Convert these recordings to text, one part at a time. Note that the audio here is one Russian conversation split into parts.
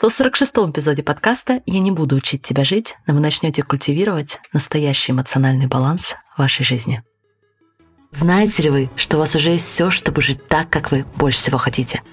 146-м эпизоде подкаста «Я не буду учить тебя жить», но вы начнете культивировать настоящий эмоциональный баланс в вашей жизни. Знаете ли вы, что у вас уже есть все, чтобы жить так, как вы больше всего хотите –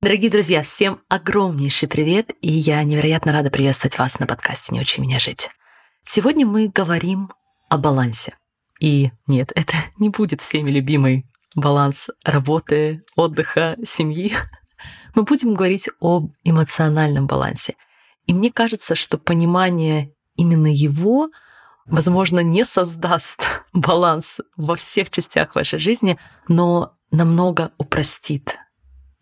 Дорогие друзья, всем огромнейший привет, и я невероятно рада приветствовать вас на подкасте «Не учи меня жить». Сегодня мы говорим о балансе. И нет, это не будет всеми любимый баланс работы, отдыха, семьи. Мы будем говорить об эмоциональном балансе. И мне кажется, что понимание именно его, возможно, не создаст баланс во всех частях вашей жизни, но намного упростит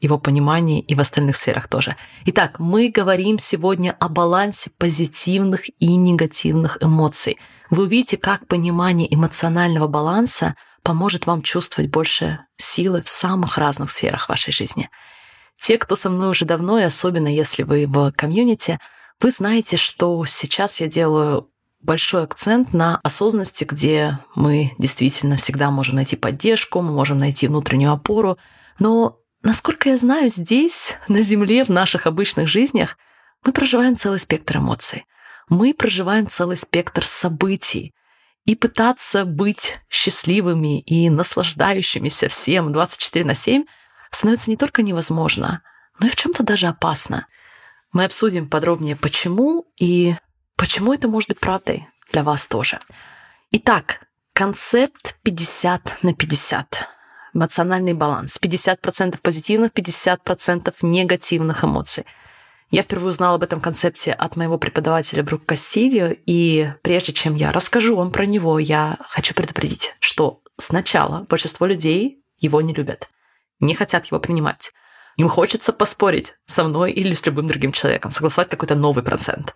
его понимании и в остальных сферах тоже. Итак, мы говорим сегодня о балансе позитивных и негативных эмоций. Вы увидите, как понимание эмоционального баланса поможет вам чувствовать больше силы в самых разных сферах вашей жизни. Те, кто со мной уже давно, и особенно если вы в комьюнити, вы знаете, что сейчас я делаю большой акцент на осознанности, где мы действительно всегда можем найти поддержку, мы можем найти внутреннюю опору, но Насколько я знаю, здесь, на Земле, в наших обычных жизнях, мы проживаем целый спектр эмоций. Мы проживаем целый спектр событий. И пытаться быть счастливыми и наслаждающимися всем 24 на 7 становится не только невозможно, но и в чем-то даже опасно. Мы обсудим подробнее, почему и почему это может быть правдой для вас тоже. Итак, концепт 50 на 50 эмоциональный баланс. 50% позитивных, 50% негативных эмоций. Я впервые узнала об этом концепте от моего преподавателя Брук Кастильо, и прежде чем я расскажу вам про него, я хочу предупредить, что сначала большинство людей его не любят, не хотят его принимать. Им хочется поспорить со мной или с любым другим человеком, согласовать какой-то новый процент.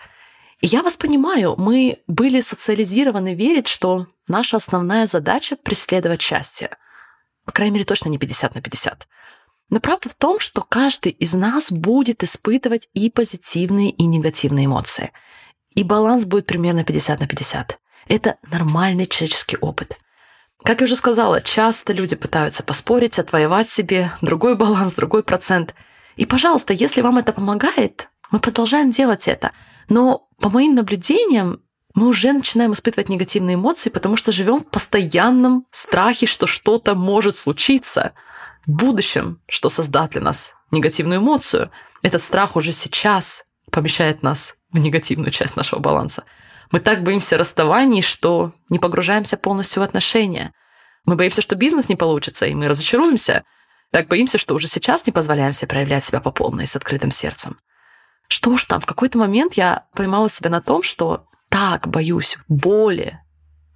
И я вас понимаю, мы были социализированы верить, что наша основная задача – преследовать счастье – по крайней мере, точно не 50 на 50. Но правда в том, что каждый из нас будет испытывать и позитивные, и негативные эмоции. И баланс будет примерно 50 на 50. Это нормальный человеческий опыт. Как я уже сказала, часто люди пытаются поспорить, отвоевать себе другой баланс, другой процент. И, пожалуйста, если вам это помогает, мы продолжаем делать это. Но по моим наблюдениям, мы уже начинаем испытывать негативные эмоции, потому что живем в постоянном страхе, что что-то может случиться в будущем, что создаст для нас негативную эмоцию. Этот страх уже сейчас помещает нас в негативную часть нашего баланса. Мы так боимся расставаний, что не погружаемся полностью в отношения. Мы боимся, что бизнес не получится, и мы разочаруемся. Так боимся, что уже сейчас не позволяем себе проявлять себя по полной с открытым сердцем. Что уж там, в какой-то момент я поймала себя на том, что так боюсь боли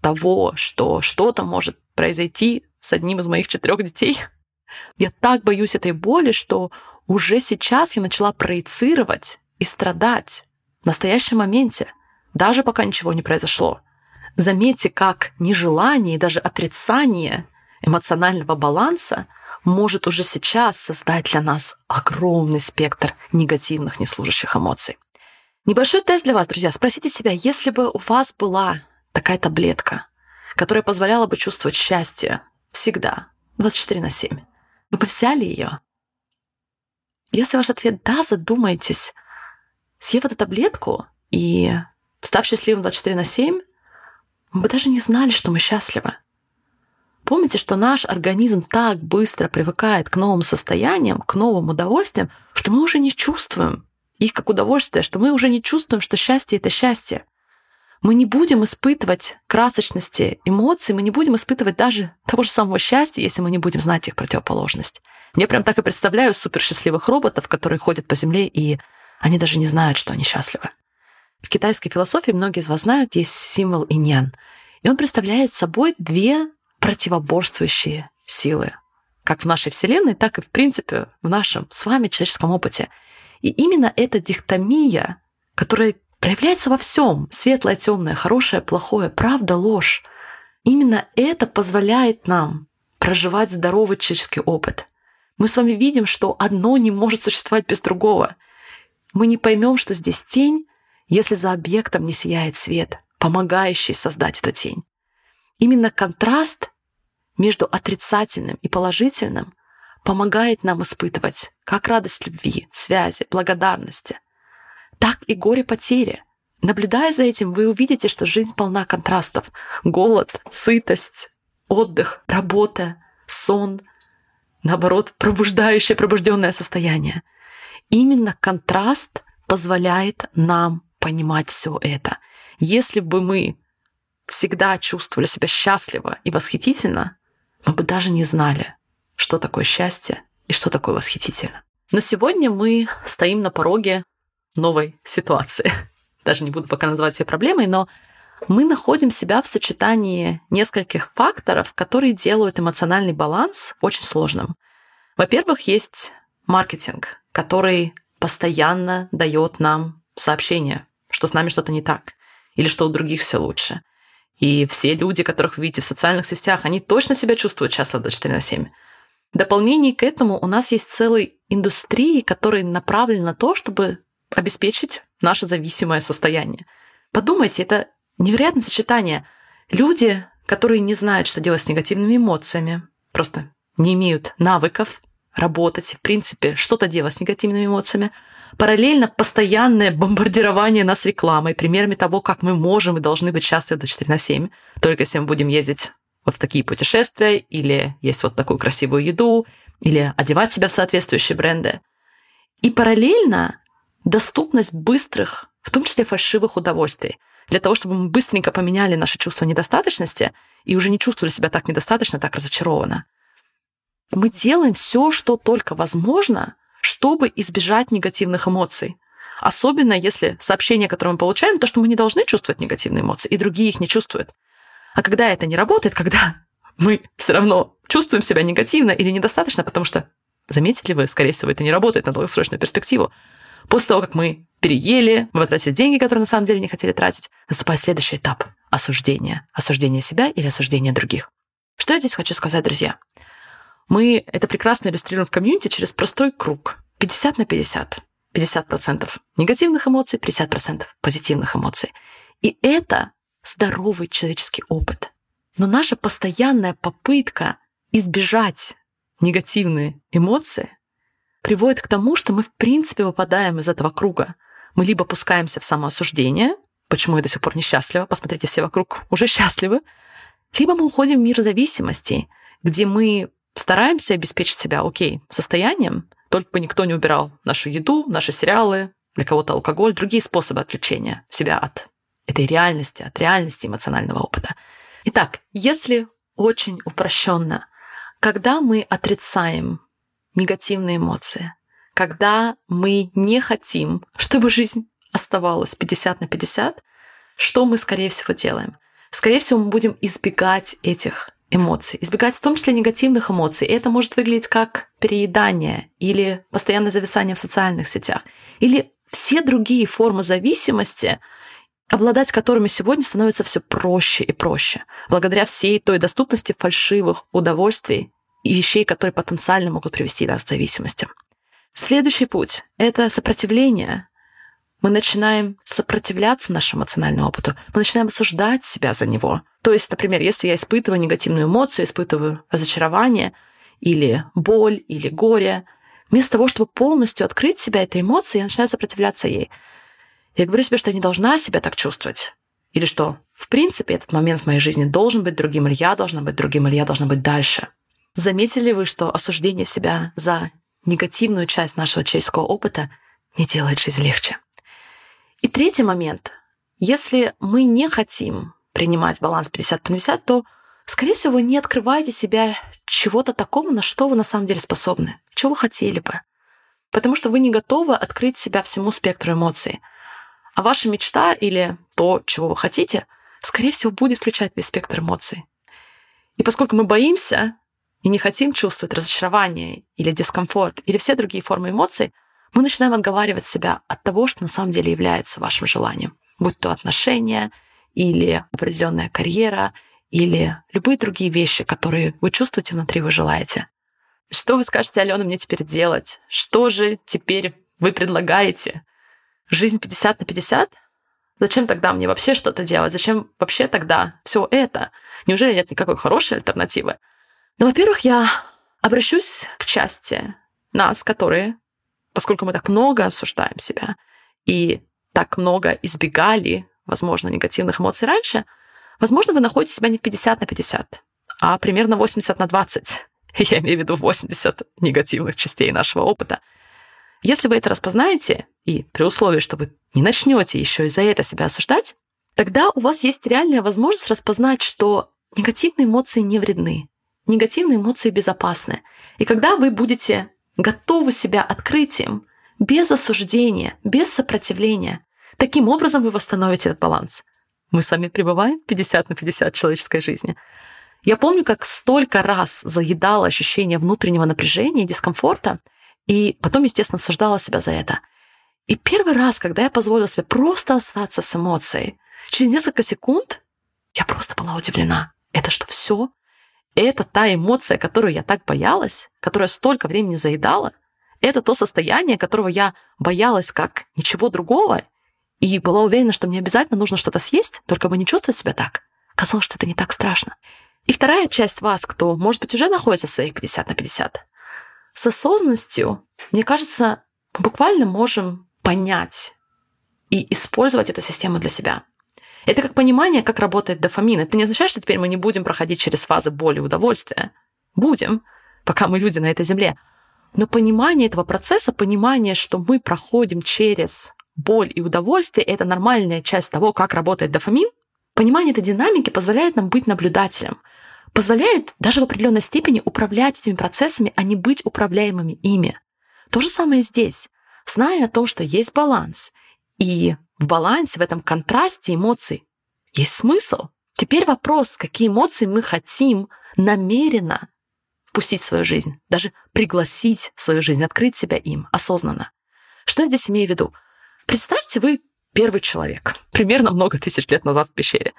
того, что что-то может произойти с одним из моих четырех детей. Я так боюсь этой боли, что уже сейчас я начала проецировать и страдать в настоящем моменте, даже пока ничего не произошло. Заметьте, как нежелание и даже отрицание эмоционального баланса может уже сейчас создать для нас огромный спектр негативных, неслужащих эмоций. Небольшой тест для вас, друзья. Спросите себя, если бы у вас была такая таблетка, которая позволяла бы чувствовать счастье всегда, 24 на 7, вы бы взяли ее? Если ваш ответ «да», задумайтесь. Съев эту таблетку и став счастливым 24 на 7, мы бы даже не знали, что мы счастливы. Помните, что наш организм так быстро привыкает к новым состояниям, к новым удовольствиям, что мы уже не чувствуем их как удовольствие, что мы уже не чувствуем, что счастье — это счастье. Мы не будем испытывать красочности эмоций, мы не будем испытывать даже того же самого счастья, если мы не будем знать их противоположность. Я прям так и представляю суперсчастливых роботов, которые ходят по земле, и они даже не знают, что они счастливы. В китайской философии многие из вас знают, есть символ иньян. И он представляет собой две противоборствующие силы. Как в нашей Вселенной, так и, в принципе, в нашем с вами человеческом опыте – и именно эта дихтомия, которая проявляется во всем, светлое, темное, хорошее, плохое, правда, ложь, Именно это позволяет нам проживать здоровый человеческий опыт. Мы с вами видим, что одно не может существовать без другого. Мы не поймем, что здесь тень, если за объектом не сияет свет, помогающий создать эту тень. Именно контраст между отрицательным и положительным помогает нам испытывать как радость любви, связи, благодарности, так и горе потери. Наблюдая за этим, вы увидите, что жизнь полна контрастов. Голод, сытость, отдых, работа, сон, наоборот, пробуждающее, пробужденное состояние. Именно контраст позволяет нам понимать все это. Если бы мы всегда чувствовали себя счастливо и восхитительно, мы бы даже не знали, что такое счастье и что такое восхитительно. Но сегодня мы стоим на пороге новой ситуации. Даже не буду пока называть ее проблемой, но мы находим себя в сочетании нескольких факторов, которые делают эмоциональный баланс очень сложным. Во-первых, есть маркетинг, который постоянно дает нам сообщение, что с нами что-то не так, или что у других все лучше. И все люди, которых вы видите в социальных сетях, они точно себя чувствуют счастливо 24 на 7. В дополнение к этому у нас есть целая индустрия, которая направлена на то, чтобы обеспечить наше зависимое состояние. Подумайте, это невероятное сочетание. Люди, которые не знают, что делать с негативными эмоциями, просто не имеют навыков работать, в принципе, что-то делать с негативными эмоциями. Параллельно постоянное бомбардирование нас рекламой, примерами того, как мы можем и должны быть счастливы до 4 на 7, только если мы будем ездить вот в такие путешествия, или есть вот такую красивую еду, или одевать себя в соответствующие бренды. И параллельно доступность быстрых, в том числе фальшивых удовольствий, для того, чтобы мы быстренько поменяли наше чувство недостаточности и уже не чувствовали себя так недостаточно, так разочарованно. Мы делаем все, что только возможно, чтобы избежать негативных эмоций. Особенно если сообщение, которое мы получаем, то, что мы не должны чувствовать негативные эмоции, и другие их не чувствуют. А когда это не работает, когда мы все равно чувствуем себя негативно или недостаточно, потому что, заметили вы, скорее всего, это не работает на долгосрочную перспективу, После того, как мы переели, мы потратили деньги, которые на самом деле не хотели тратить, наступает следующий этап – осуждения. Осуждение себя или осуждение других. Что я здесь хочу сказать, друзья? Мы это прекрасно иллюстрируем в комьюнити через простой круг. 50 на 50. 50% негативных эмоций, 50% позитивных эмоций. И это здоровый человеческий опыт. Но наша постоянная попытка избежать негативные эмоции приводит к тому, что мы в принципе выпадаем из этого круга. Мы либо пускаемся в самоосуждение, почему я до сих пор несчастлива, посмотрите, все вокруг уже счастливы, либо мы уходим в мир зависимостей, где мы стараемся обеспечить себя, окей, состоянием, только бы никто не убирал нашу еду, наши сериалы, для кого-то алкоголь, другие способы отвлечения себя от этой реальности, от реальности эмоционального опыта. Итак, если очень упрощенно, когда мы отрицаем негативные эмоции. Когда мы не хотим, чтобы жизнь оставалась 50 на 50, что мы, скорее всего, делаем? Скорее всего, мы будем избегать этих эмоций, избегать в том числе негативных эмоций. И это может выглядеть как переедание или постоянное зависание в социальных сетях, или все другие формы зависимости, обладать которыми сегодня становится все проще и проще, благодаря всей той доступности фальшивых удовольствий и вещей, которые потенциально могут привести нас к зависимости. Следующий путь — это сопротивление. Мы начинаем сопротивляться нашему эмоциональному опыту. Мы начинаем осуждать себя за него. То есть, например, если я испытываю негативную эмоцию, испытываю разочарование или боль, или горе, вместо того, чтобы полностью открыть себя этой эмоции, я начинаю сопротивляться ей. Я говорю себе, что я не должна себя так чувствовать. Или что, в принципе, этот момент в моей жизни должен быть другим, или я должна быть другим, или я должна быть дальше. Заметили вы, что осуждение себя за негативную часть нашего человеческого опыта не делает жизнь легче? И третий момент. Если мы не хотим принимать баланс 50 на 50, то, скорее всего, не открываете себя чего-то такого, на что вы на самом деле способны, чего вы хотели бы. Потому что вы не готовы открыть себя всему спектру эмоций. А ваша мечта или то, чего вы хотите, скорее всего, будет включать весь спектр эмоций. И поскольку мы боимся и не хотим чувствовать разочарование или дискомфорт, или все другие формы эмоций, мы начинаем отговаривать себя от того, что на самом деле является вашим желанием. Будь то отношения, или определенная карьера, или любые другие вещи, которые вы чувствуете внутри, вы желаете. Что вы скажете, Алена, мне теперь делать? Что же теперь вы предлагаете? Жизнь 50 на 50? Зачем тогда мне вообще что-то делать? Зачем вообще тогда все это? Неужели нет никакой хорошей альтернативы? Ну, во-первых, я обращусь к части нас, которые, поскольку мы так много осуждаем себя и так много избегали, возможно, негативных эмоций раньше, возможно, вы находите себя не в 50 на 50, а примерно 80 на 20. Я имею в виду 80 негативных частей нашего опыта. Если вы это распознаете, и при условии, что вы не начнете еще и за это себя осуждать, тогда у вас есть реальная возможность распознать, что негативные эмоции не вредны, негативные эмоции безопасны. И когда вы будете готовы себя открыть им, без осуждения, без сопротивления, таким образом вы восстановите этот баланс. Мы с вами пребываем 50 на 50 человеческой жизни. Я помню, как столько раз заедала ощущение внутреннего напряжения, дискомфорта, и потом, естественно, осуждала себя за это. И первый раз, когда я позволила себе просто остаться с эмоцией, через несколько секунд я просто была удивлена. Это что, все? Это та эмоция, которую я так боялась, которая столько времени заедала? Это то состояние, которого я боялась как ничего другого, и была уверена, что мне обязательно нужно что-то съесть, только бы не чувствовать себя так. Казалось, что это не так страшно. И вторая часть вас, кто, может быть, уже находится в своих 50 на 50, с осознанностью, мне кажется, мы буквально можем понять и использовать эту систему для себя. Это как понимание, как работает дофамин. Это не означает, что теперь мы не будем проходить через фазы боли и удовольствия. Будем, пока мы люди на этой земле. Но понимание этого процесса, понимание, что мы проходим через боль и удовольствие, это нормальная часть того, как работает дофамин, понимание этой динамики позволяет нам быть наблюдателем – позволяет даже в определенной степени управлять этими процессами, а не быть управляемыми ими. То же самое здесь. Зная о том, что есть баланс, и в балансе, в этом контрасте эмоций есть смысл. Теперь вопрос, какие эмоции мы хотим намеренно впустить в свою жизнь, даже пригласить в свою жизнь, открыть себя им осознанно. Что я здесь имею в виду? Представьте, вы первый человек, примерно много тысяч лет назад в пещере.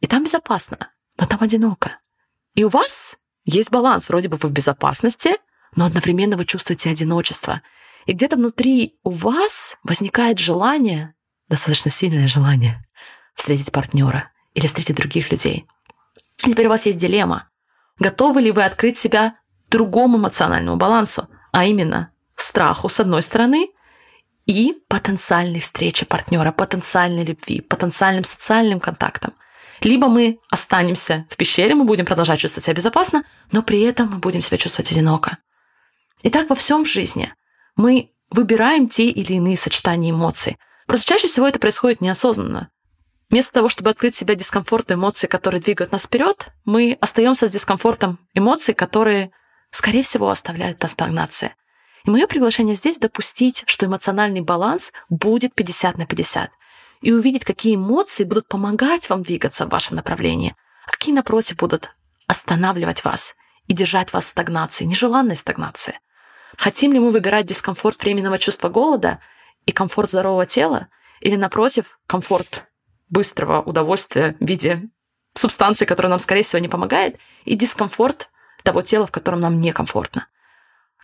И там безопасно, но там одиноко. И у вас есть баланс. Вроде бы вы в безопасности, но одновременно вы чувствуете одиночество. И где-то внутри у вас возникает желание, достаточно сильное желание, встретить партнера или встретить других людей. И теперь у вас есть дилемма. Готовы ли вы открыть себя другому эмоциональному балансу, а именно страху с одной стороны и потенциальной встрече партнера, потенциальной любви, потенциальным социальным контактам. Либо мы останемся в пещере, мы будем продолжать чувствовать себя безопасно, но при этом мы будем себя чувствовать одиноко. И так во всем в жизни. Мы выбираем те или иные сочетания эмоций. Просто чаще всего это происходит неосознанно. Вместо того, чтобы открыть себя дискомфорту эмоций, которые двигают нас вперед, мы остаемся с дискомфортом эмоций, которые, скорее всего, оставляют нас стагнации. И мое приглашение здесь допустить, что эмоциональный баланс будет 50 на 50 и увидеть, какие эмоции будут помогать вам двигаться в вашем направлении, а какие, напротив, будут останавливать вас и держать вас в стагнации, нежеланной стагнации. Хотим ли мы выбирать дискомфорт временного чувства голода и комфорт здорового тела, или, напротив, комфорт быстрого удовольствия в виде субстанции, которая нам, скорее всего, не помогает, и дискомфорт того тела, в котором нам некомфортно.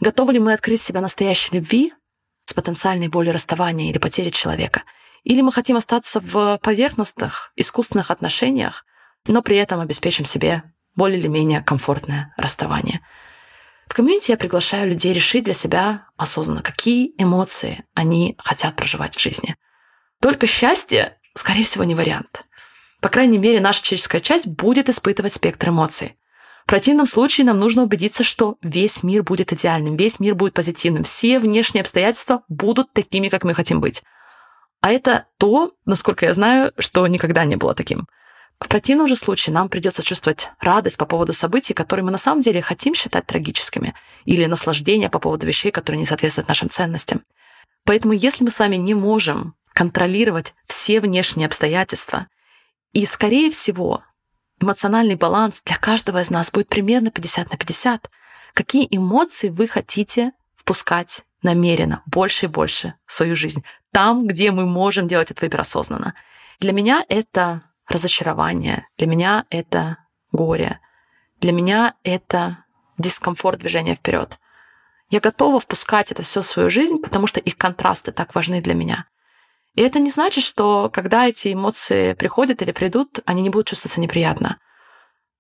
Готовы ли мы открыть себя настоящей любви с потенциальной болью расставания или потери человека – или мы хотим остаться в поверхностных, искусственных отношениях, но при этом обеспечим себе более или менее комфортное расставание. В комьюнити я приглашаю людей решить для себя осознанно, какие эмоции они хотят проживать в жизни. Только счастье, скорее всего, не вариант. По крайней мере, наша человеческая часть будет испытывать спектр эмоций. В противном случае нам нужно убедиться, что весь мир будет идеальным, весь мир будет позитивным, все внешние обстоятельства будут такими, как мы хотим быть. А это то, насколько я знаю, что никогда не было таким. В противном же случае нам придется чувствовать радость по поводу событий, которые мы на самом деле хотим считать трагическими, или наслаждение по поводу вещей, которые не соответствуют нашим ценностям. Поэтому если мы с вами не можем контролировать все внешние обстоятельства, и, скорее всего, эмоциональный баланс для каждого из нас будет примерно 50 на 50, какие эмоции вы хотите впускать намеренно больше и больше свою жизнь. Там, где мы можем делать этот выбор осознанно. Для меня это разочарование, для меня это горе. Для меня это дискомфорт движения вперед. Я готова впускать это все в свою жизнь, потому что их контрасты так важны для меня. И это не значит, что когда эти эмоции приходят или придут, они не будут чувствоваться неприятно.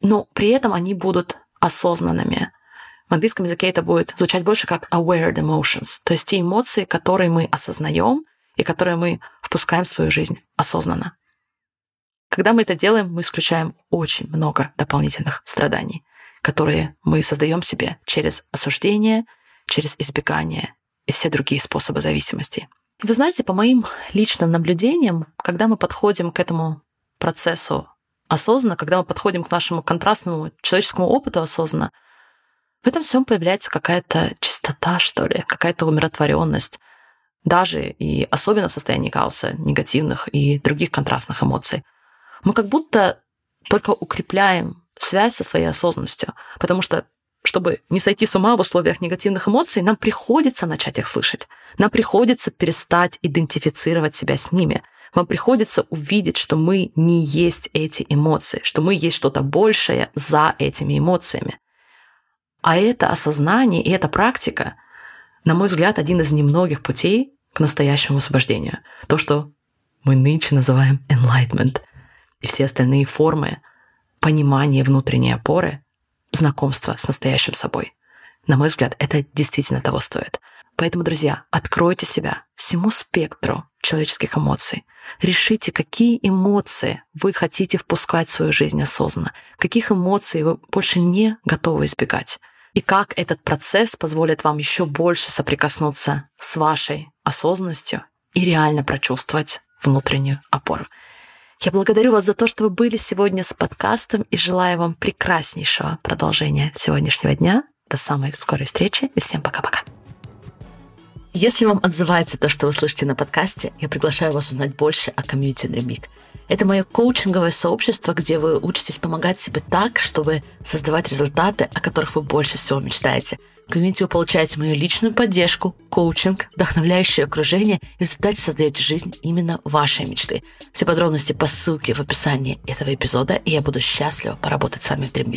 Но при этом они будут осознанными. В английском языке это будет звучать больше как aware emotions, то есть те эмоции, которые мы осознаем и которые мы впускаем в свою жизнь осознанно. Когда мы это делаем, мы исключаем очень много дополнительных страданий, которые мы создаем себе через осуждение, через избегание и все другие способы зависимости. Вы знаете, по моим личным наблюдениям, когда мы подходим к этому процессу осознанно, когда мы подходим к нашему контрастному человеческому опыту осознанно, в этом всем появляется какая-то чистота, что ли, какая-то умиротворенность, даже и особенно в состоянии хаоса, негативных и других контрастных эмоций. Мы как будто только укрепляем связь со своей осознанностью, потому что чтобы не сойти с ума в условиях негативных эмоций, нам приходится начать их слышать. Нам приходится перестать идентифицировать себя с ними. Вам приходится увидеть, что мы не есть эти эмоции, что мы есть что-то большее за этими эмоциями. А это осознание и эта практика, на мой взгляд, один из немногих путей к настоящему освобождению. То, что мы нынче называем enlightenment. И все остальные формы понимания внутренней опоры, знакомства с настоящим собой. На мой взгляд, это действительно того стоит. Поэтому, друзья, откройте себя всему спектру человеческих эмоций. Решите, какие эмоции вы хотите впускать в свою жизнь осознанно, каких эмоций вы больше не готовы избегать и как этот процесс позволит вам еще больше соприкоснуться с вашей осознанностью и реально прочувствовать внутреннюю опору. Я благодарю вас за то, что вы были сегодня с подкастом и желаю вам прекраснейшего продолжения сегодняшнего дня. До самой скорой встречи и всем пока-пока. Если вам отзывается то, что вы слышите на подкасте, я приглашаю вас узнать больше о комьюнити Dream это мое коучинговое сообщество, где вы учитесь помогать себе так, чтобы создавать результаты, о которых вы больше всего мечтаете. В комьюнити вы получаете мою личную поддержку, коучинг, вдохновляющее окружение и в результате создаете жизнь именно вашей мечты. Все подробности по ссылке в описании этого эпизода, и я буду счастлива поработать с вами в Dream